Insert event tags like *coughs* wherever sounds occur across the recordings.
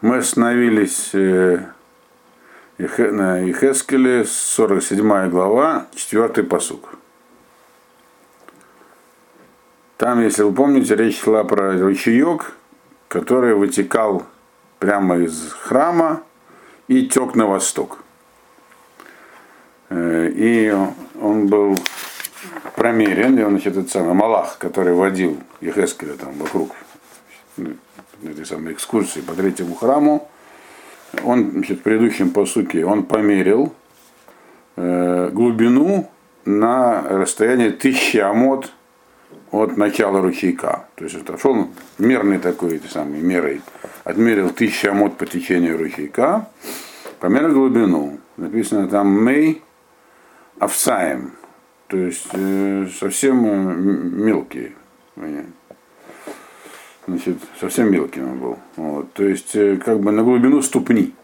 Мы остановились э, на Ихескеле, 47 глава, 4 посук. Там, если вы помните, речь шла про ручеек, который вытекал прямо из храма и тек на восток. Э, И он был промерен, и он, значит, этот самый Малах, который водил Ехескеля там вокруг этой самой экскурсии по третьему храму, он, значит, в предыдущем посуке, он померил э, глубину на расстояние тысячи амод от начала ручейка. То есть это шел мерный такой, этой самой мерой, отмерил тысячи амод по течению ручейка, померил глубину. Написано там мей овсаем, то есть э, совсем э, м- мелкий. понятно? Значит, совсем мелкий он был. Вот, то есть, э, как бы на глубину ступни.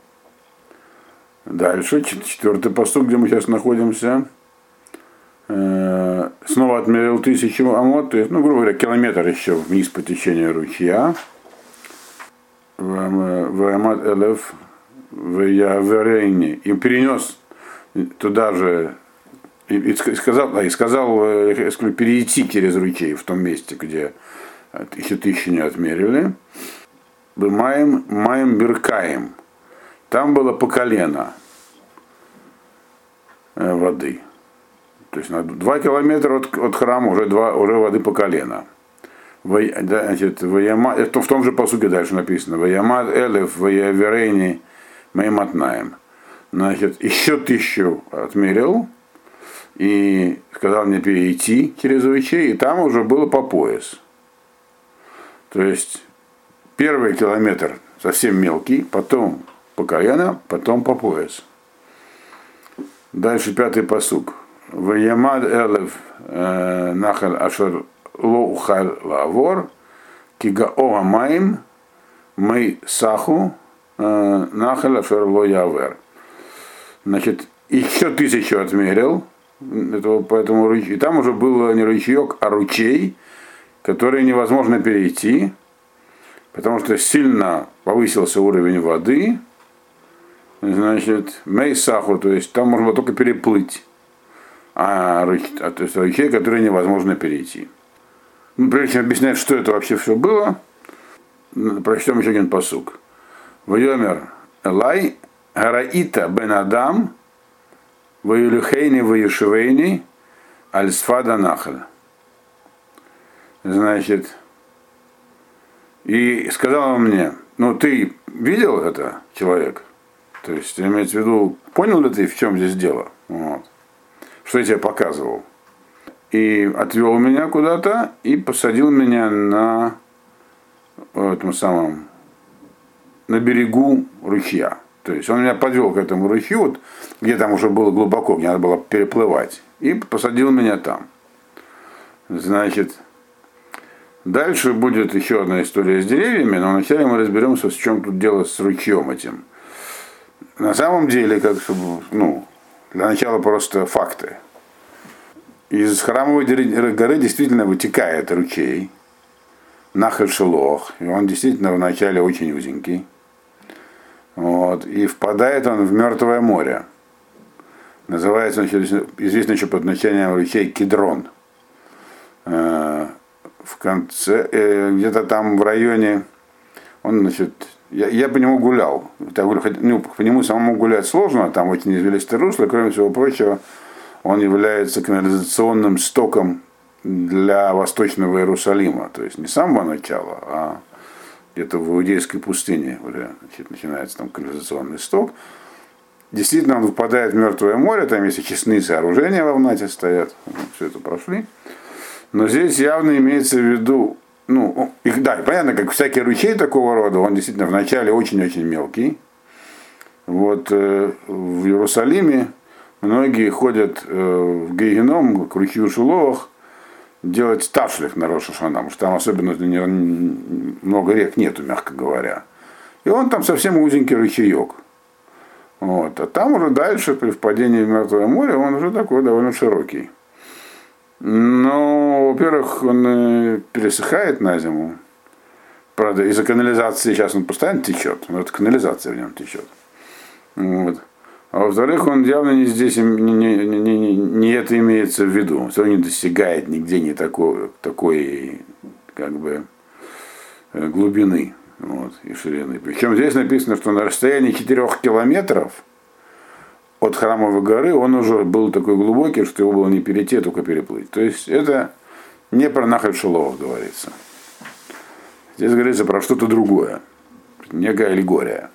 Дальше, чет- четвертый поступ, где мы сейчас находимся. Э, снова отмерил тысячу амод, то есть, ну, грубо говоря, километр еще вниз по течению ручья. Варамат Элев в Яверейне. И перенес туда же и, и ск- сказал, да, и сказал э, я скажу, перейти через ручей в том месте, где еще тысячи не отмерили. Маем, маем беркаем. Там было по колено э, воды. То есть на 2 километра от, от храма уже, два, уже воды по колено. Да, Значит, ваяма, это в том же посуке дальше написано. Ваямат элев ваяверейни майматнаем. Значит, еще тысячу отмерил и сказал мне перейти через ручей, и там уже было по пояс. То есть первый километр совсем мелкий, потом по колено, потом по пояс. Дальше пятый посук. Ваямад элев э, нахал ашер ло ухал лавор, кигаова маим, мэй саху, э, нахал ашер ло явер. Значит, еще тысячу отмерил, этого, поэтому и там уже был не ручеек, а ручей, который невозможно перейти, потому что сильно повысился уровень воды, значит, мейсаху, то есть там можно только переплыть, а, а то есть ручей, который невозможно перейти. Ну, прежде чем объяснять, что это вообще все было, прочтем еще один посук. Вайомер Элай Гараита бен Адам Ваюлюхейни Ваюшевейни Альсфада Нахаль. Значит, и сказал он мне, ну ты видел это, человек? То есть, имеется в виду, понял ли ты, в чем здесь дело? Вот. Что я тебе показывал? И отвел меня куда-то и посадил меня на этом самом, на берегу ручья. То есть он меня подвел к этому ручью, вот, где там уже было глубоко, где надо было переплывать, и посадил меня там. Значит, дальше будет еще одна история с деревьями, но вначале мы разберемся, в чем тут дело с ручьем этим. На самом деле, как ну, для начала просто факты. Из храмовой горы действительно вытекает ручей, Нахаль Шелох, и он действительно вначале очень узенький. Вот, и впадает он в Мертвое море. Называется он, известно еще под названием ручей Кедрон. В конце, э, где-то там в районе, он, значит, я, я по нему гулял. Я говорю, ну, по нему самому гулять сложно, там очень извилистое русло, кроме всего прочего, он является канализационным стоком для Восточного Иерусалима. То есть не с самого начала, а где-то в Иудейской пустыне уже значит, начинается там канализационный сток. Действительно, он выпадает в Мертвое море, там есть очистные сооружения в Авнате стоят, все это прошли. Но здесь явно имеется в виду, ну, их, да, понятно, как всякий ручей такого рода, он действительно вначале очень-очень мелкий. Вот э, в Иерусалиме многие ходят э, в Гейгеном, к ручью Шуловах, делать ташлих на Рошашана, потому что там особенно много рек нету, мягко говоря. И он там совсем узенький ручеек. Вот. А там уже дальше, при впадении в Мертвое море, он уже такой довольно широкий. Но, во-первых, он э, пересыхает на зиму. Правда, из-за канализации сейчас он постоянно течет, но это канализация в нем течет. Вот. А во-вторых, он явно не здесь, не, не, не, не, не это имеется в виду. Он не достигает нигде не такой, такой как бы, э, глубины вот, и ширины. Причем здесь написано, что на расстоянии 4 километров от храмовой горы он уже был такой глубокий, что его было не перейти, а только переплыть. То есть это не про Нахаль Шилова говорится. Здесь говорится про что-то другое, некая аллегория,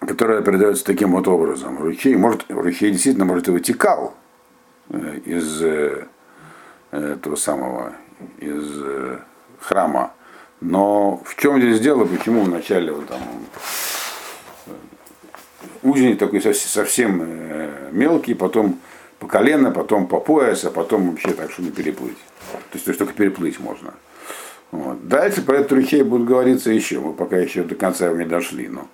которая передается таким вот образом. Ручей, может, ручей действительно, может, и вытекал э, из э, этого самого, из э, храма. Но в чем здесь дело, почему вначале вот там узенек такой совсем мелкий, потом по колено, потом по пояс, а потом вообще так, что не переплыть. То есть, то есть только переплыть можно. Вот. Дальше про этот ручей будет говориться еще, мы пока еще до конца его не дошли. Но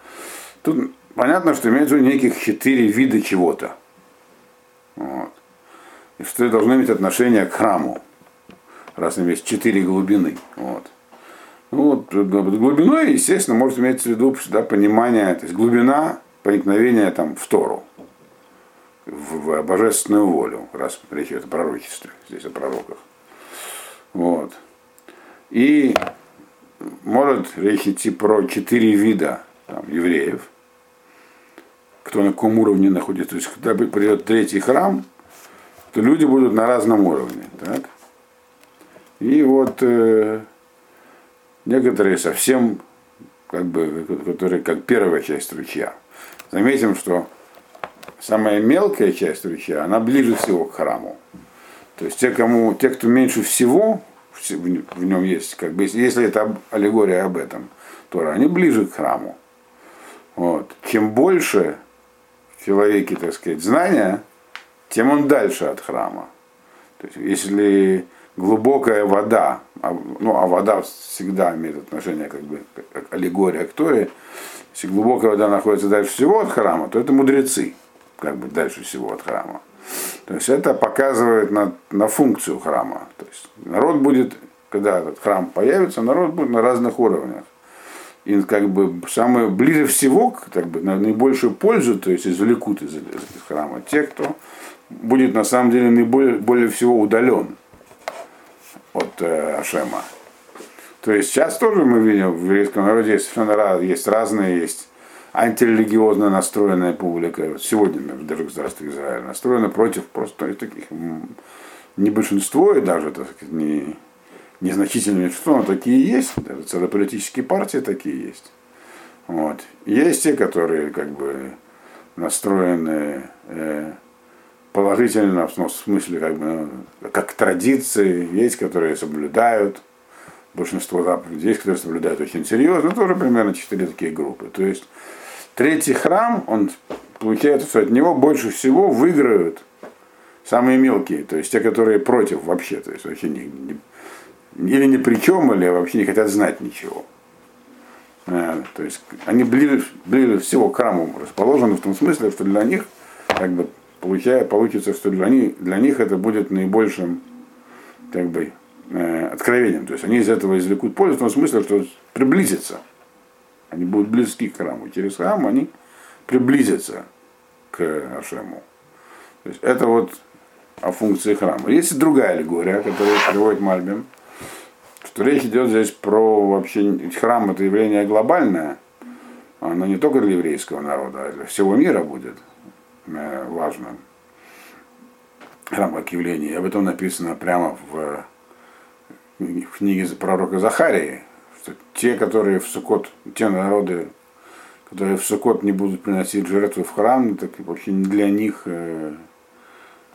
тут понятно, что имеется неких четыре вида чего-то. Вот. И что должно иметь отношение к храму, раз там есть четыре глубины. Вот. Ну, вот, глубиной, естественно, может иметь в виду да, понимание, то есть глубина проникновения там, в Тору, в, в божественную волю, раз речь идет о пророчестве, здесь о пророках. Вот. И может речь идти про четыре вида там, евреев, кто на каком уровне находится. То есть, когда придет третий храм, то люди будут на разном уровне. Так? И вот э, некоторые совсем, как бы, которые как первая часть ручья. Заметим, что самая мелкая часть ручья, она ближе всего к храму. То есть те, кому, те, кто меньше всего в нем есть, как бы, если это аллегория об этом, то они ближе к храму. Вот. Чем больше в человеке, так сказать, знания, тем он дальше от храма. То есть, если глубокая вода, а, ну а вода всегда имеет отношение как бы как аллегория к Торе, если глубокая вода находится дальше всего от храма, то это мудрецы, как бы дальше всего от храма. То есть это показывает на, на функцию храма. То есть народ будет, когда этот храм появится, народ будет на разных уровнях. И как бы самое ближе всего, как бы, на наибольшую пользу, то есть извлекут из, из храма те, кто будет на самом деле наиболее более всего удален от э, Ашема. То есть сейчас тоже мы видим в еврейском народе есть, есть разные, есть антирелигиозно настроенная публика, сегодня даже государство Израиль настроена против просто таких, не большинство и даже так сказать, не, незначительное меньшинство, но такие есть, даже целые политические партии такие есть. Вот. Есть те, которые как бы настроены э, положительно, в смысле как бы как традиции, есть, которые соблюдают большинство заповедей, есть, которые соблюдают очень серьезно, тоже примерно четыре такие группы. То есть Третий храм, он получается, что от него больше всего выиграют самые мелкие, то есть те, которые против вообще, то есть вообще не, не, или ни при чем, или вообще не хотят знать ничего. А, то есть они ближе, ближе всего к храму расположены в том смысле, что для них, как бы, получая, получится, что для них, для них это будет наибольшим как бы, э, откровением. То есть они из этого извлекут пользу в том смысле, что приблизиться. Они будут близки к храму. Через храм они приблизятся к Ашему. То есть это вот о функции храма. Есть другая аллегория, которую приводит Мальбин, что речь идет здесь про вообще храм это явление глобальное, оно не только для еврейского народа, а для всего мира будет важным. Храм как явление. И об этом написано прямо в, в книге пророка Захарии, что те, которые в Сукот, те народы, которые в Сукот не будут приносить жертвы в храм, так вообще не для них э,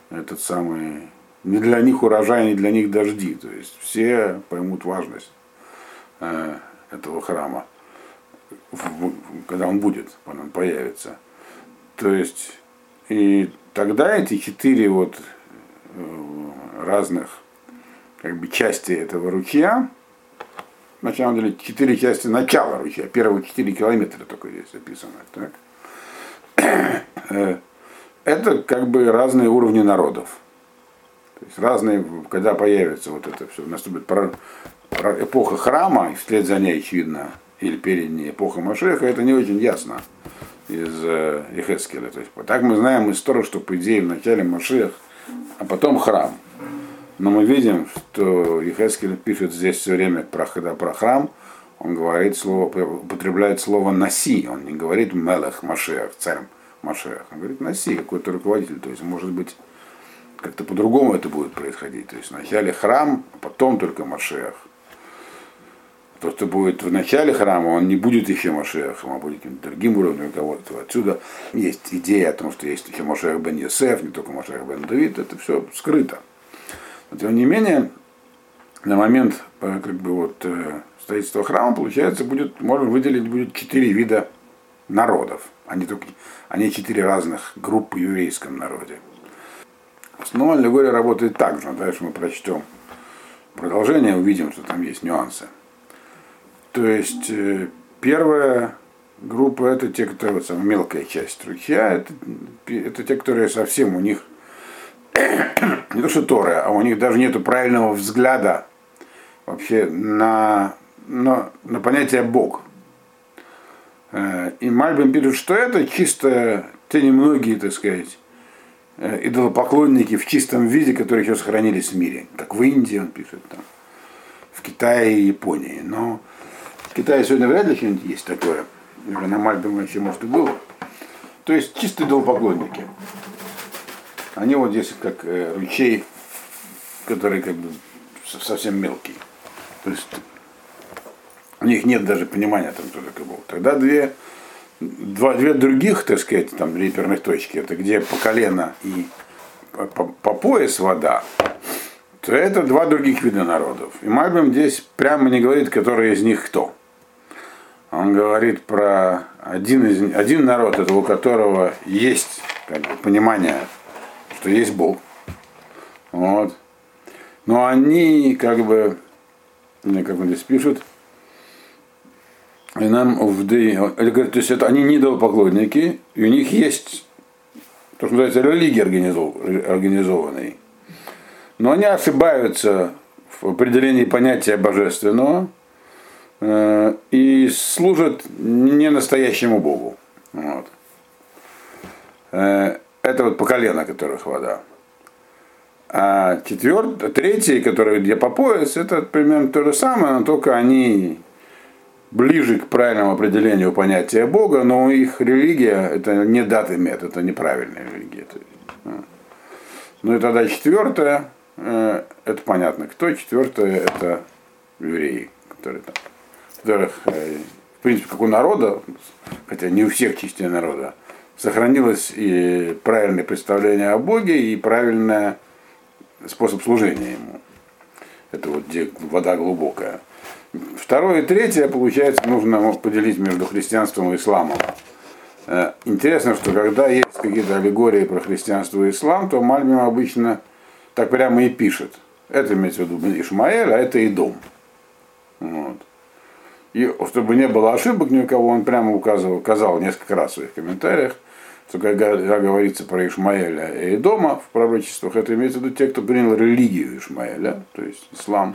этот самый, не для них урожай, не для них дожди. То есть все поймут важность э, этого храма, в, когда он будет, когда он появится. То есть и тогда эти четыре вот э, разных как бы части этого ручья, на самом деле четыре части начала ручья, первые четыре километра только здесь записано. Так? Э, это как бы разные уровни народов. То есть разные, когда появится вот это все, наступит эпоха храма, и вслед за ней, очевидно, или перед ней эпоха Машеха, это не очень ясно из э, Ехескеля. То есть, так мы знаем историю, что по идее вначале Машех, а потом храм. Но мы видим, что Ехескель пишет здесь все время про, когда про храм, он говорит слово, употребляет слово «наси», он не говорит «мелех Машех», царь Машех, он говорит «наси», какой-то руководитель, то есть может быть как-то по-другому это будет происходить. То есть вначале храм, а потом только Машех. Тот, кто будет в начале храма, он не будет еще Машехом, а будет каким-то другим уровнем кого-то. Отсюда есть идея о том, что есть еще Машех бен Йосеф, не только Машех бен Давид, это все скрыто. Но тем не менее, на момент э, как бы, вот, э, строительства храма, получается, будет, можно выделить будет четыре вида народов, не, только, не четыре разных группы в еврейском народе. Но аллегория работает так же. Дальше мы прочтем продолжение, увидим, что там есть нюансы. То есть э, первая группа это те, кто вот самая мелкая часть ручья, это, это те, которые совсем у них *coughs* не то что Торы, а у них даже нету правильного взгляда вообще на, на, на понятие Бог. Э, и Мальбин пишет, что это чисто те немногие, так сказать, э, идолопоклонники в чистом виде, которые еще сохранились в мире. Как в Индии он пишет, там, в Китае и Японии. Но в Китае сегодня вряд ли что-нибудь есть такое. На Мальбе вообще может и было. То есть чистые идолопоклонники. Они вот здесь как э, ручей, который как бы совсем мелкий. То есть у них нет даже понимания, там, кто такой был. Тогда две, два, две других, так сказать, там, реперных точки, это где по колено и по, по, по пояс вода, то это два других вида народов. И Мальбим здесь прямо не говорит, который из них кто. Он говорит про один, из, один народ, это у которого есть как бы, понимание, что есть Бог. Вот. Но они как бы, как он здесь пишет, и нам в то есть это они не идолопоклонники, и у них есть то, что называется религия организованной. Но они ошибаются в определении понятия божественного, и служат не настоящему Богу. Вот. Э, это вот по колено, которых вода. А четвертый, третий, который где по пояс, это примерно то же самое, но только они ближе к правильному определению понятия Бога, но их религия это не даты мет, это неправильная религия. Ну и тогда четвертое, э, это понятно, кто четвертое, это евреи, которые там которых, э, в принципе, как у народа, хотя не у всех частей народа, сохранилось и правильное представление о Боге, и правильный способ служения Ему. Это вот где вода глубокая. Второе и третье, получается, нужно поделить между христианством и исламом. Э, интересно, что когда есть какие-то аллегории про христианство и ислам, то Мальбим обычно так прямо и пишет. Это имеется в виду Ишмаэль, а это и дом. Вот. И чтобы не было ошибок ни у кого, он прямо указывал, указал несколько раз в своих комментариях, что когда говорится про Ишмаэля и дома в пророчествах, это имеется в виду те, кто принял религию Ишмаэля, то есть ислам,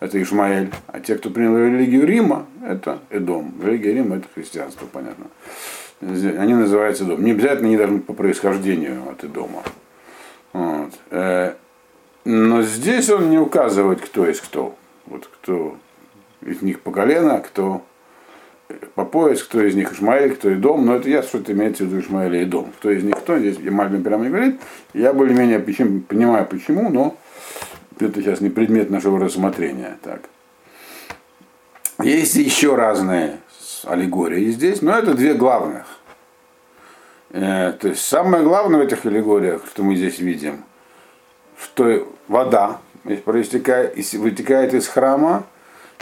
это Ишмаэль, а те, кто принял религию Рима, это Эдом. Религия Рима это христианство, понятно. Они называются Эдом. Не обязательно не даже по происхождению от Эдома. Вот. Э, но здесь он не указывает, кто есть кто. Вот кто из них по колено, кто по пояс, кто из них Ишмаэль, кто и дом, но это я что это имеется в виду Ишмаэль и дом. Кто из них кто, здесь Мальбин прямо не говорит. Я более-менее почему, понимаю почему, но это сейчас не предмет нашего рассмотрения. Так. Есть еще разные аллегории здесь, но это две главных. Э, то есть самое главное в этих аллегориях, что мы здесь видим, что вода вытекает из храма,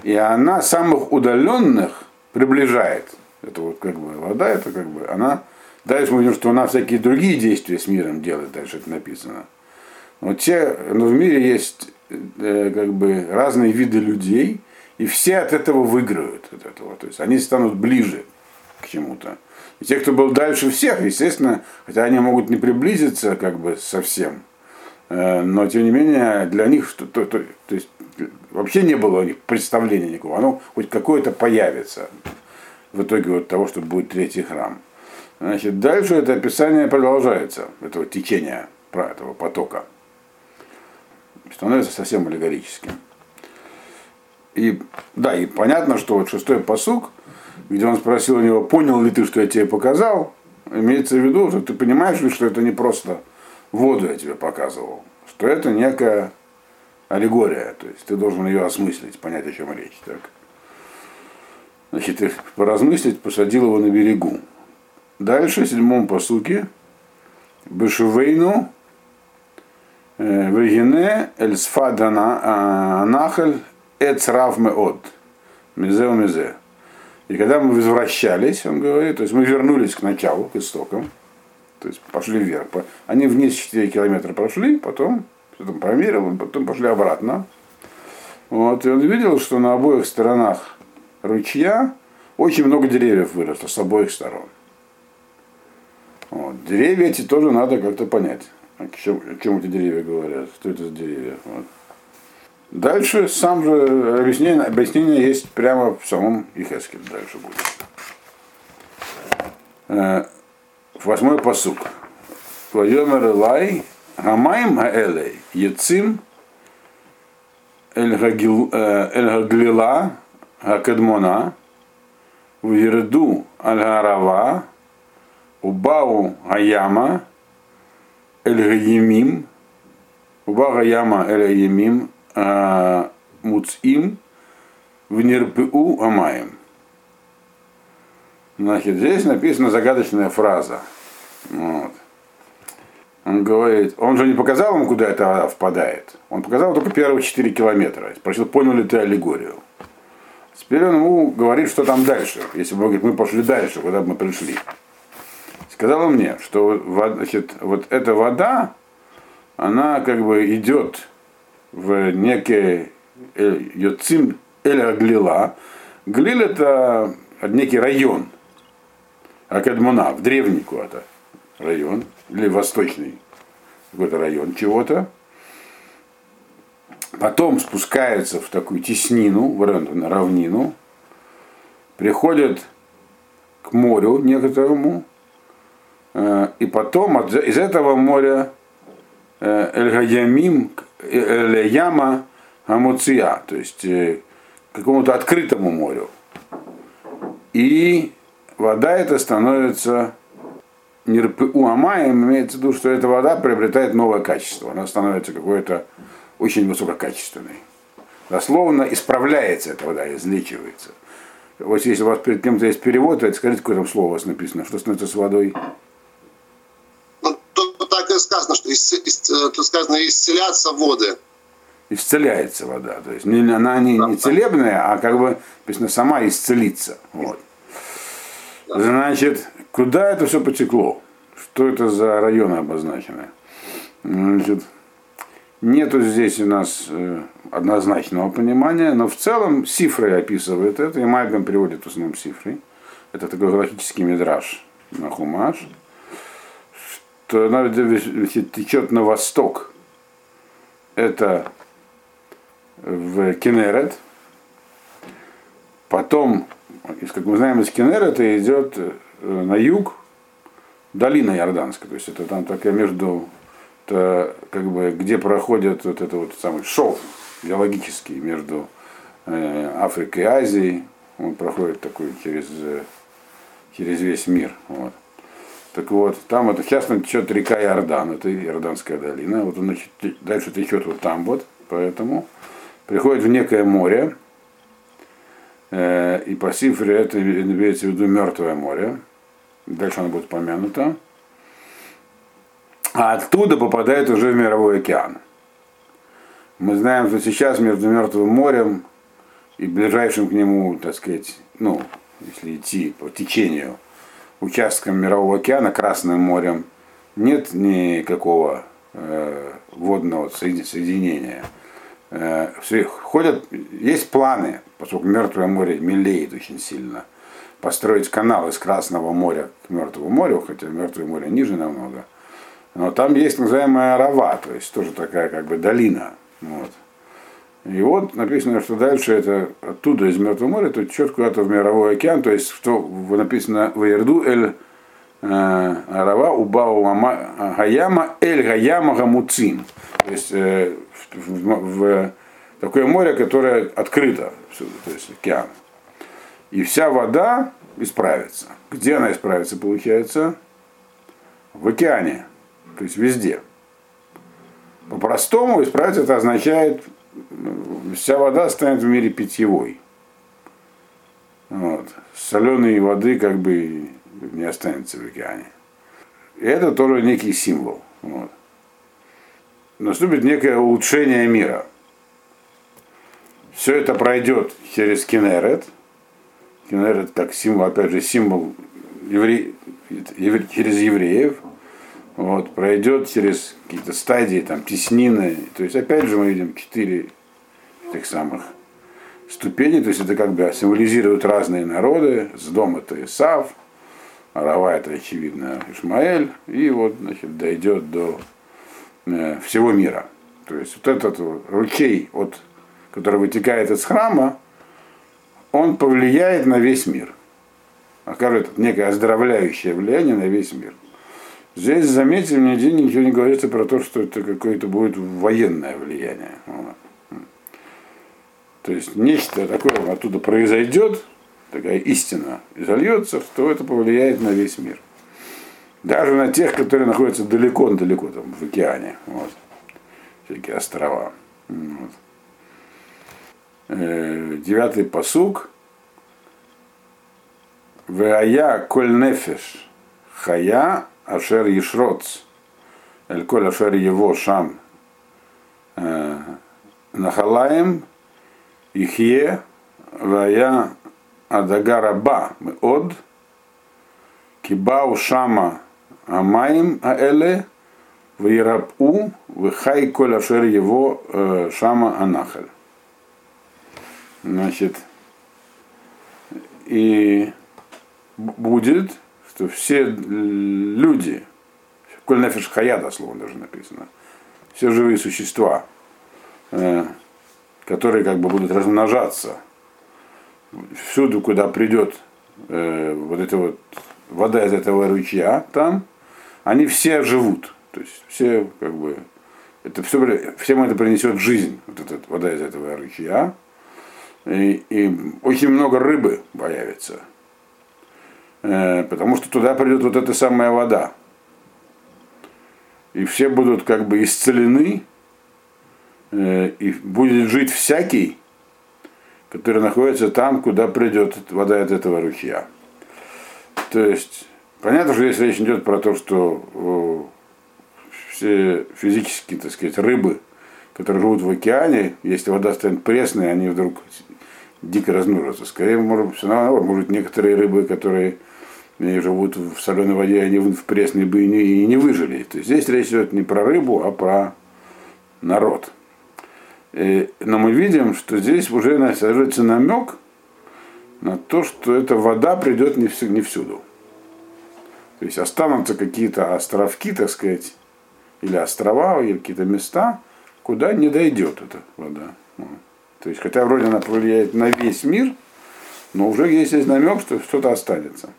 и она самых удаленных приближает. Это вот как бы вода, это как бы она. Дальше мы видим, что она всякие другие действия с миром делает, дальше это написано. Но те, но в мире есть э, как бы разные виды людей, и все от этого выиграют. От этого. То есть они станут ближе к чему-то. И те, кто был дальше всех, естественно, хотя они могут не приблизиться как бы совсем, Э, но тем не менее для них что, то, то, то есть, вообще не было представления никакого. Оно хоть какое-то появится в итоге вот того, что будет третий храм. Значит, дальше это описание продолжается, этого течения, этого потока. Становится совсем аллегорическим. И да, и понятно, что вот шестой посук, где он спросил у него, понял ли ты, что я тебе показал, имеется в виду, что ты понимаешь ли, что это не просто воду я тебе показывал, что это некая аллегория, то есть ты должен ее осмыслить, понять, о чем речь. Так? Значит, поразмыслить, посадил его на берегу. Дальше, в седьмом посуке, Бешувейну, э, Вегине, Эльсфадана, а, Анахаль, Эцрав Меод, Мизе Мизе. И когда мы возвращались, он говорит, то есть мы вернулись к началу, к истокам, то есть пошли вверх. Они вниз 4 километра прошли, потом потом промерил, потом пошли обратно. Вот, и он видел, что на обоих сторонах ручья очень много деревьев выросло с обоих сторон. Вот. Деревья эти тоже надо как-то понять. О чем, о чем эти деревья говорят, что это за деревья. Вот. Дальше сам же объяснение, объяснение есть прямо в самом Ихескеле. Дальше будет. Э, восьмой посук. Вайомер Элай, Гамаем Хаэлей, Яцим, Эль Гаглила, Гакедмона, Вирду Аль Гарава, Убау Гаяма, Эль Гаямим, Убау Гаяма Эль Гаямим, Муцим, в Нирпу Амаем. Значит, здесь написана загадочная фраза. Вот. Он говорит, он же не показал ему, куда это впадает. Он показал только первые 4 километра. Спросил, понял ли ты аллегорию. Теперь он ему говорит, что там дальше. Если бы говорит, мы пошли дальше, куда бы мы пришли. Сказал он мне, что значит, вот эта вода, она как бы идет в некий э, Йоцим Эль Глила. Глил это некий район. Акадмуна, в древний куда-то район, или восточный какой-то район чего-то. Потом спускается в такую теснину, в равнину, приходит к морю некоторому, э, и потом из этого моря э, Эль-Гаямим, Эль-Яма Амуция, то есть э, к какому-то открытому морю. И вода эта становится у Амаем имеется в виду, что эта вода приобретает новое качество. Она становится какой-то очень высококачественной. Дословно исправляется эта вода, излечивается. Вот если у вас перед кем-то есть перевод, то скажите, какое там слово у вас написано, что становится с водой? Ну, тут так и сказано, что ис, ис, тут сказано исцеляться воды. Исцеляется вода. То есть она не, не целебная, а как бы написано сама исцелиться. Вот. Значит, куда это все потекло? Что это за районы обозначены? Значит, нету здесь у нас э, однозначного понимания, но в целом цифры описывает это, и Майбем приводит в основном цифры. Это такой галактический мидраж на Хумаш, что она течет на восток. Это в Кенерет, потом как мы знаем, из Кенерета идет э, на юг долина Иорданская. То есть это там такая между, это, как бы, где проходит вот это вот самый шов геологический между э, Африкой и Азией. Он проходит такой через, э, через весь мир. Вот. Так вот, там вот сейчас течет река Иордан, это Иорданская долина. Вот он дальше течет вот там вот, поэтому приходит в некое море, и по цифре это имеется в виду Мертвое море. Дальше оно будет помянуто. А оттуда попадает уже в Мировой океан. Мы знаем, что сейчас между Мертвым морем и ближайшим к нему, так сказать, ну, если идти по течению, участком Мирового океана, Красным морем, нет никакого э, водного соединения. Э, ходят, есть планы, поскольку Мертвое море мелеет очень сильно, построить канал из Красного моря к Мертвому морю, хотя Мертвое море ниже намного, Но там есть называемая Арава, то есть тоже такая как бы долина. Вот. И вот написано, что дальше это оттуда из Мертвого моря, то четко куда-то в Мировой океан, то есть что написано в Ирду эль э, Арава убау Гаяма эль Гаяма Гамуцин. То есть э, в, в, в такое море, которое открыто, то есть океан. И вся вода исправится. Где она исправится, получается? В океане, то есть везде. По-простому исправиться это означает, вся вода станет в мире питьевой. Вот. Соленой воды как бы не останется в океане. И это тоже некий символ. Вот. Наступит некое улучшение мира. Все это пройдет через Кенерет. Кенерет как символ, опять же, символ евре... Через евреев вот, пройдет через какие-то стадии, там, теснины. То есть, опять же, мы видим четыре этих самых ступени, то есть это как бы символизируют разные народы. С дома это Исав, Арава это, очевидно, Ишмаэль, и вот, значит, дойдет до э, всего мира. То есть вот этот ручей, от, который вытекает из храма, он повлияет на весь мир. Окажет некое оздоровляющее влияние на весь мир. Здесь, заметьте, нигде ничего не говорится про то, что это какое-то будет военное влияние. То есть нечто такое оттуда произойдет, такая истина изольется, то это повлияет на весь мир. Даже на тех, которые находятся далеко-далеко там в океане. Вот. Всякие острова. Вот. Э, девятый посук. Веая коль нефеш хая Ашер Ешроц, Эль Коль Ашер его Шам Нахалаем, Ихе, Ба, Од, Кибау Шама Амаим Аэле, Ваирабу, Вихай Коль Ашер его Шама Анахаль. Значит, и будет что все люди, коль нефиш хая, дословно даже написано, все живые существа, э, которые как бы будут размножаться всюду, куда придет э, вот эта вот вода из этого ручья, там, они все живут. То есть все как бы это все, всем это принесет жизнь, вот эта вода из этого ручья. И, и очень много рыбы появится. Э, потому что туда придет вот эта самая вода. И все будут как бы исцелены, э, и будет жить всякий, который находится там, куда придет вода от этого ручья. То есть, понятно, что здесь речь идет про то, что все физические, так сказать, рыбы, которые живут в океане, если вода станет пресной, они вдруг дико размножатся. Скорее, может, все наоборот, может, некоторые рыбы, которые они живут в соленой воде, они в пресной бы и не, и не выжили. То есть здесь речь идет не про рыбу, а про народ. И, но мы видим, что здесь уже содержится намек на то, что эта вода придет не, не всюду. То есть останутся какие-то островки, так сказать, или острова, или какие-то места, куда не дойдет эта вода. То есть, хотя вроде она повлияет на весь мир, но уже есть здесь намек, что что-то останется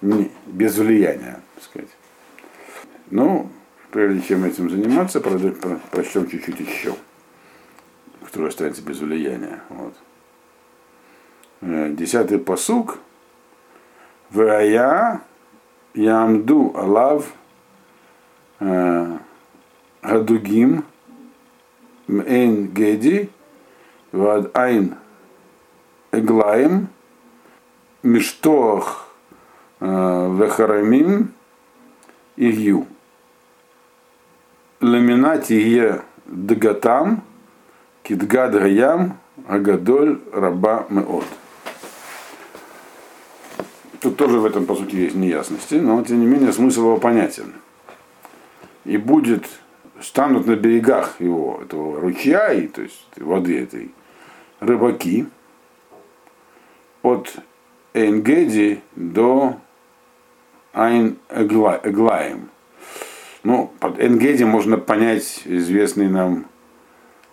не, без влияния, так сказать. Ну, прежде чем этим заниматься, прочтем чуть-чуть еще, который останется без влияния. Вот. Э, десятый посук. Вая ямду алав э, гадугим мейн геди вад айн эглаем миштох Вехарамим Игью. Ламинати е дгатам, кидгад гаям, агадоль раба меот. Тут тоже в этом, по сути, есть неясности, но, тем не менее, смысл его понятен. И будет, станут на берегах его, этого ручья, и, то есть воды этой, рыбаки от Энгеди до Айн Эглаем. Ну, под Энгеди можно понять известный нам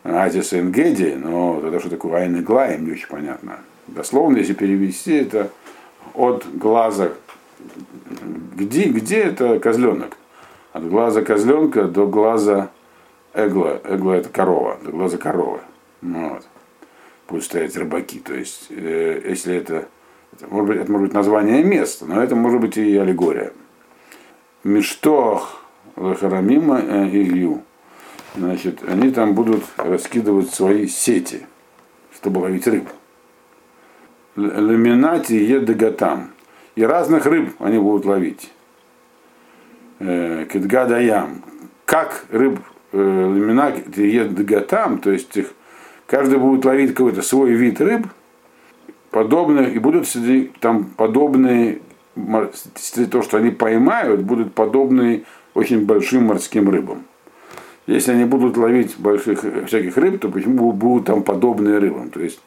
Азис Энгеди, но это что такое Айн Иглаем, не очень понятно. Дословно, если перевести, это от глаза где, где это козленок? От глаза козленка до глаза эгла. Эгла это корова, до глаза коровы. Ну вот. Будут стоять рыбаки. То есть, э, если это, это, может быть, это может быть название места, но это может быть и аллегория. Миштох Лахарамима э, Илью. Значит, они там будут раскидывать свои сети, чтобы ловить рыбу. Ламинати едагатам. И разных рыб они будут ловить. Э, Кедгадаям. Как рыб э, ламинати едагатам, то есть их, каждый будет ловить какой-то свой вид рыб, подобных, и будут там подобные, то, что они поймают, будут подобные очень большим морским рыбам. Если они будут ловить больших всяких рыб, то почему будут там подобные рыбам? То есть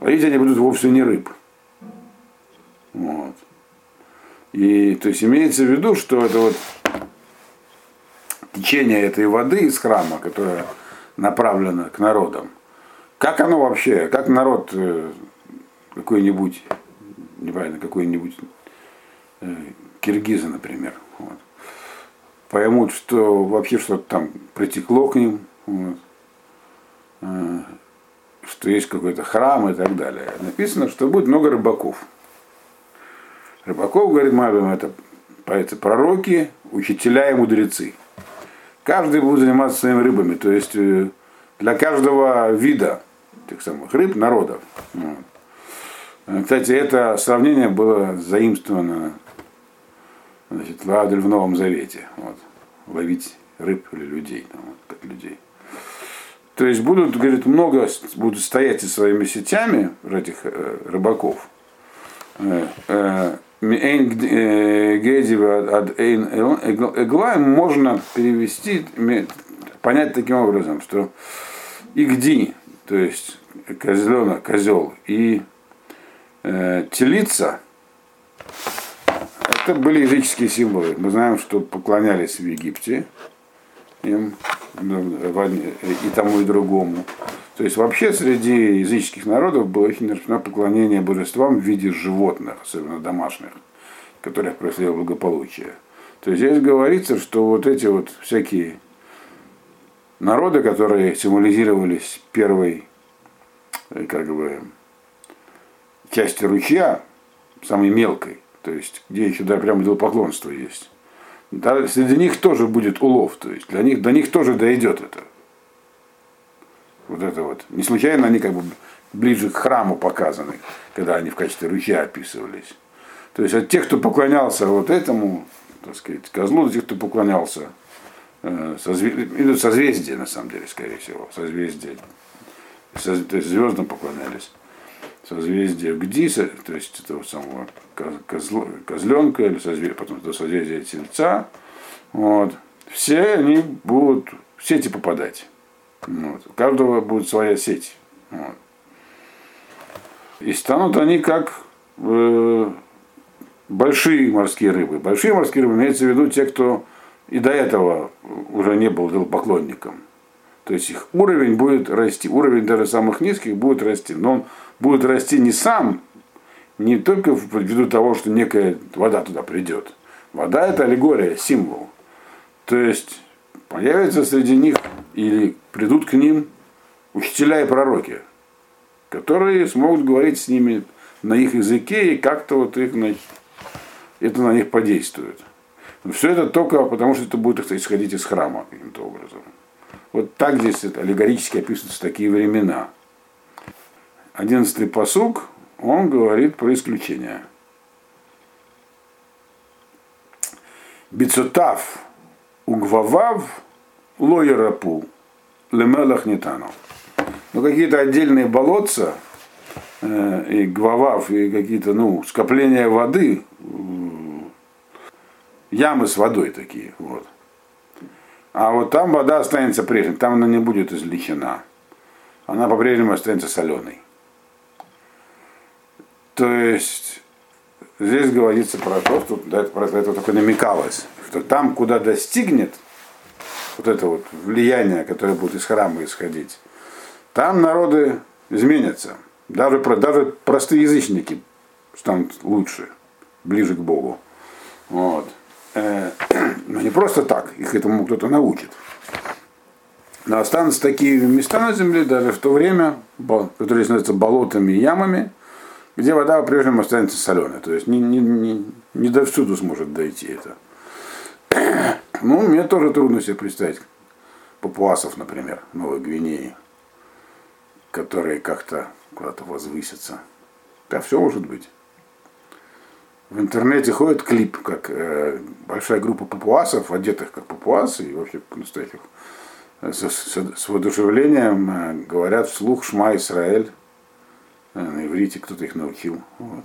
ловить они будут вовсе не рыб. Вот. И то есть имеется в виду, что это вот течение этой воды из храма, которое направлено к народам, как оно вообще, как народ э, какой-нибудь, неправильно, какой-нибудь э, киргизы, например, вот, поймут, что вообще что-то там притекло к ним, вот, э, что есть какой-то храм и так далее. Написано, что будет много рыбаков. Рыбаков, говорит Мавим, это поэты пророки, учителя и мудрецы. Каждый будет заниматься своими рыбами, то есть э, для каждого вида тех самых рыб народов. Вот. Э, кстати, это сравнение было заимствовано значит, Ладель в Новом Завете. Вот. Ловить рыб или людей, там, вот, как людей. То есть будут, говорит, много будут стоять со своими сетями этих э, рыбаков. Э, э, Эгла можно перевести, понять таким образом, что игди, то есть козленок, козел, и э, телица, это были языческие символы. Мы знаем, что поклонялись в Египте им, и тому, и другому. То есть вообще среди языческих народов было очень распространено поклонение божествам в виде животных, особенно домашних, которых происходило благополучие. То есть здесь говорится, что вот эти вот всякие народы, которые символизировались первой э, как бы, части ручья, самой мелкой, то есть где еще да, прямо поклонство есть, да, среди них тоже будет улов, то есть для них, до них тоже дойдет это. Вот это вот. Не случайно они как бы ближе к храму показаны, когда они в качестве ручья описывались. То есть от тех, кто поклонялся вот этому, так сказать, козлу, до тех, кто поклонялся э, созвездие, созвездие, на самом деле, скорее всего, созвездие, со, то есть звездам поклонялись, созвездие Гдиса, то есть этого самого козл, козленка, или созвездие, потом это созвездие Тельца, вот, все они будут в сети попадать. Вот. У каждого будет своя сеть. Вот. И станут они как э, большие морские рыбы. Большие морские рыбы имеется в виду те, кто и до этого уже не был поклонником. То есть их уровень будет расти. Уровень даже самых низких будет расти. Но он будет расти не сам, не только ввиду того, что некая вода туда придет. Вода это аллегория, символ. То есть появится среди них или придут к ним учителя и пророки, которые смогут говорить с ними на их языке и как-то вот их на, это на них подействует. Но все это только потому, что это будет исходить из храма каким-то образом. Вот так здесь это аллегорически описываются такие времена. Одиннадцатый посук, он говорит про исключение. Бицутав угвавав лоерапу лемелах нетану. Но какие-то отдельные болотца э, и гвавав, и какие-то, ну, скопления воды, ямы с водой такие, вот. А вот там вода останется прежней, там она не будет излечена. Она по-прежнему останется соленой. То есть здесь говорится про то, что да, про это только намекалось, что там, куда достигнет вот это вот влияние, которое будет из храма исходить, там народы изменятся. Даже, даже простые язычники станут лучше, ближе к Богу. Вот. Э, *clears throat* но не просто так, их этому кто-то научит. Но останутся такие места на земле, даже в то время, которые становятся болотами и ямами, где вода по-прежнему останется соленой. То есть не, не, не, не до всюду сможет дойти это. *clears throat* Ну, мне тоже трудно себе представить папуасов, например, Новой Гвинеи, которые как-то куда-то возвысятся. Да, все может быть. В интернете ходит клип, как э, большая группа папуасов, одетых как папуасы, и вообще настоящих, э, с, с, с воодушевлением э, говорят вслух Шма Исраэль. Э, на иврите кто-то их научил. Вот.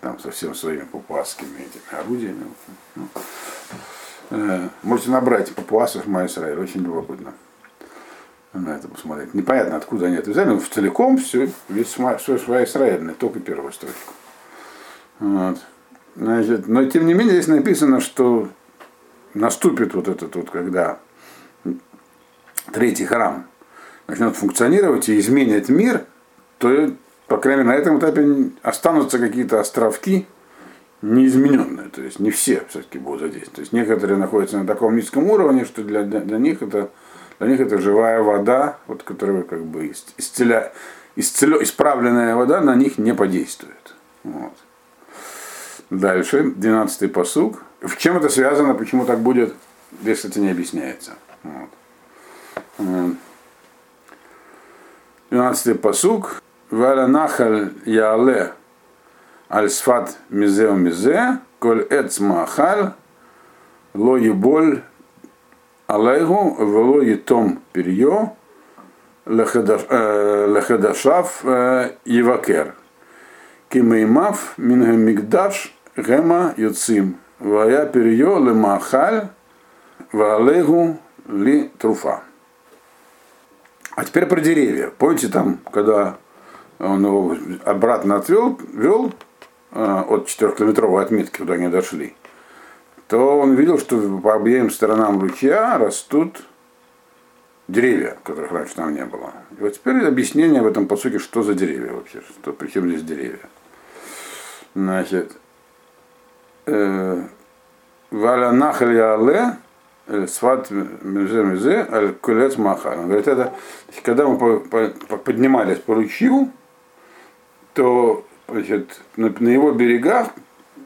Там со всеми своими папуасскими этими орудиями. Ну, можете набрать папуасов Шма Исраэль, очень любопытно на это посмотреть. Непонятно, откуда они это взяли, но в целиком все, весь все своя Израильная, только первую строчку. Вот. Значит, но тем не менее здесь написано, что наступит вот этот вот, когда третий храм начнет функционировать и изменит мир, то, по крайней мере, на этом этапе останутся какие-то островки неизмененные. То есть не все все-таки будут задействованы. То есть некоторые находятся на таком низком уровне, что для, для, для них это для них это живая вода, вот, которая как бы исцеля, исцелё, исправленная вода на них не подействует. Вот. Дальше, 12-й посуг. В чем это связано, почему так будет, здесь, кстати, не объясняется. Вот. 12-й посуг. Валя нахаль яле аль сфат мизео мизе, коль эц махаль, ло еболь Алейгу вело етом перье лехадашав евакер. Кимеймав мингамигдаш гема юцим. Вая перье лемахаль валейгу ли труфа. А теперь про деревья. Помните там, когда он его обратно отвел, вел от 4-километровой отметки, куда они дошли, то он видел, что по обеим сторонам ручья растут деревья, которых раньше там не было. И вот теперь объяснение в этом по сути, что за деревья вообще, что, при чем здесь деревья. Значит, э, Валя нахаль яле, э, сват мезе мезе, аль кулец махар. Он говорит, это, когда мы поднимались по ручью, то значит, на, на его берегах,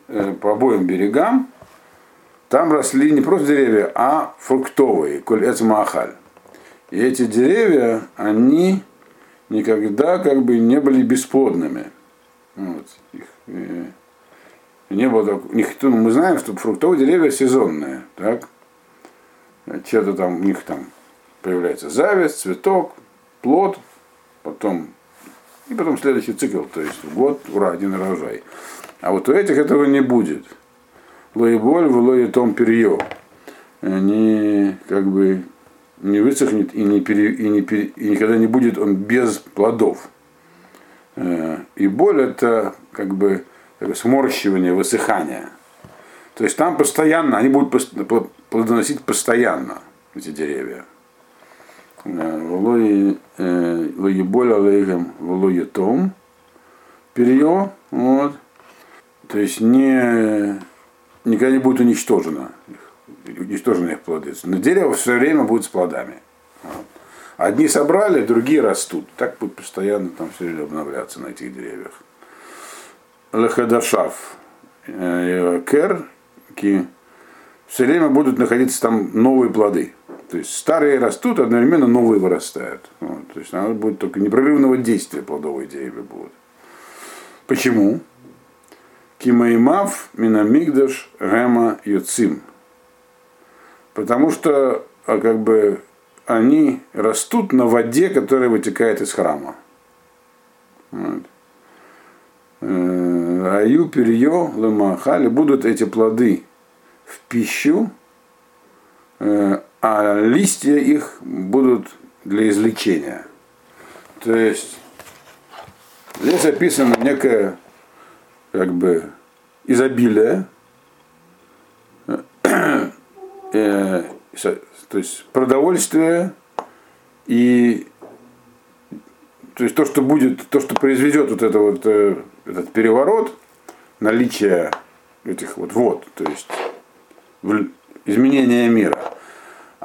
э, по обоим берегам, там росли не просто деревья, а фруктовые, колец махаль. И эти деревья, они никогда как бы не были бесплодными. Вот. Их, э, не было так, них, ну, мы знаем, что фруктовые деревья сезонные, так? Что-то там, у них там появляется зависть, цветок, плод, потом и потом следующий цикл, то есть год, ура, один урожай. А вот у этих этого не будет лоеболь в лое том перье. Не как бы не высохнет и, не пере, и, не пере, и никогда не будет он без плодов. Э, и боль это как бы, как бы сморщивание, высыхание. То есть там постоянно, они будут плодоносить постоянно, эти деревья. Волои боль алейгам волои том перье. Вот. То есть не никогда не будет уничтожено, уничтожены их плоды. Но дерево все время будет с плодами. Одни собрали, другие растут. Так будет постоянно там все время обновляться на этих деревьях. Лехадашав. Кер, ки все время будут находиться там новые плоды. То есть старые растут, одновременно новые вырастают. Вот. То есть надо будет только непрерывного действия плодовые деревья будут. Почему? Кимаймав Минамигдаш Гема Юцим. Потому что а как бы они растут на воде, которая вытекает из храма. Вот. Э, Аю перье лымахали будут эти плоды в пищу, э, а листья их будут для излечения. То есть здесь описано некое как бы изобилие, э, то есть продовольствие и то есть то, что будет, то, что произведет вот это вот э, этот переворот, наличие этих вот вод, то есть изменение мира,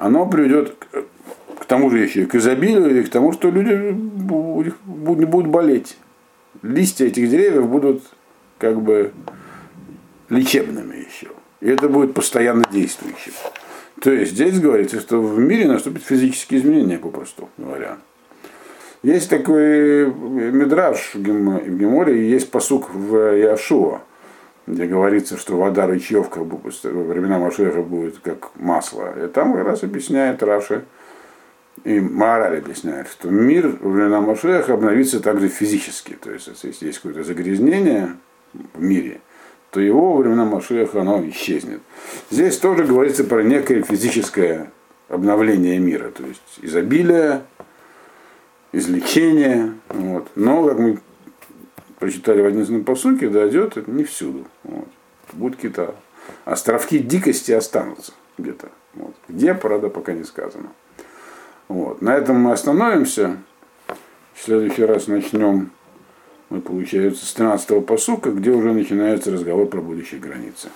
оно приведет к, к тому же еще к изобилию, и к тому, что люди не будут болеть. Листья этих деревьев будут как бы лечебными еще. И это будет постоянно действующим. То есть здесь говорится, что в мире наступят физические изменения, попросту говоря. Есть такой мидраж в Геморе, есть посук в Яшуа, где говорится, что вода рычевка во времена Машеха будет как масло. И там как раз объясняет Раши, и Маораль объясняет, что мир во времена Машеха обновится также физически. То есть, если есть какое-то загрязнение в мире, то его во времена Машеха оно исчезнет. Здесь тоже говорится про некое физическое обновление мира, то есть изобилие, излечение. Вот. Но, как мы прочитали в одиннадцатом посуке, дойдет не всюду. Вот. Будут какие-то островки дикости останутся где-то. Вот. Где, правда, пока не сказано. Вот. На этом мы остановимся. В следующий раз начнем, мы, получается, с 13-го посука, где уже начинается разговор про будущие границы.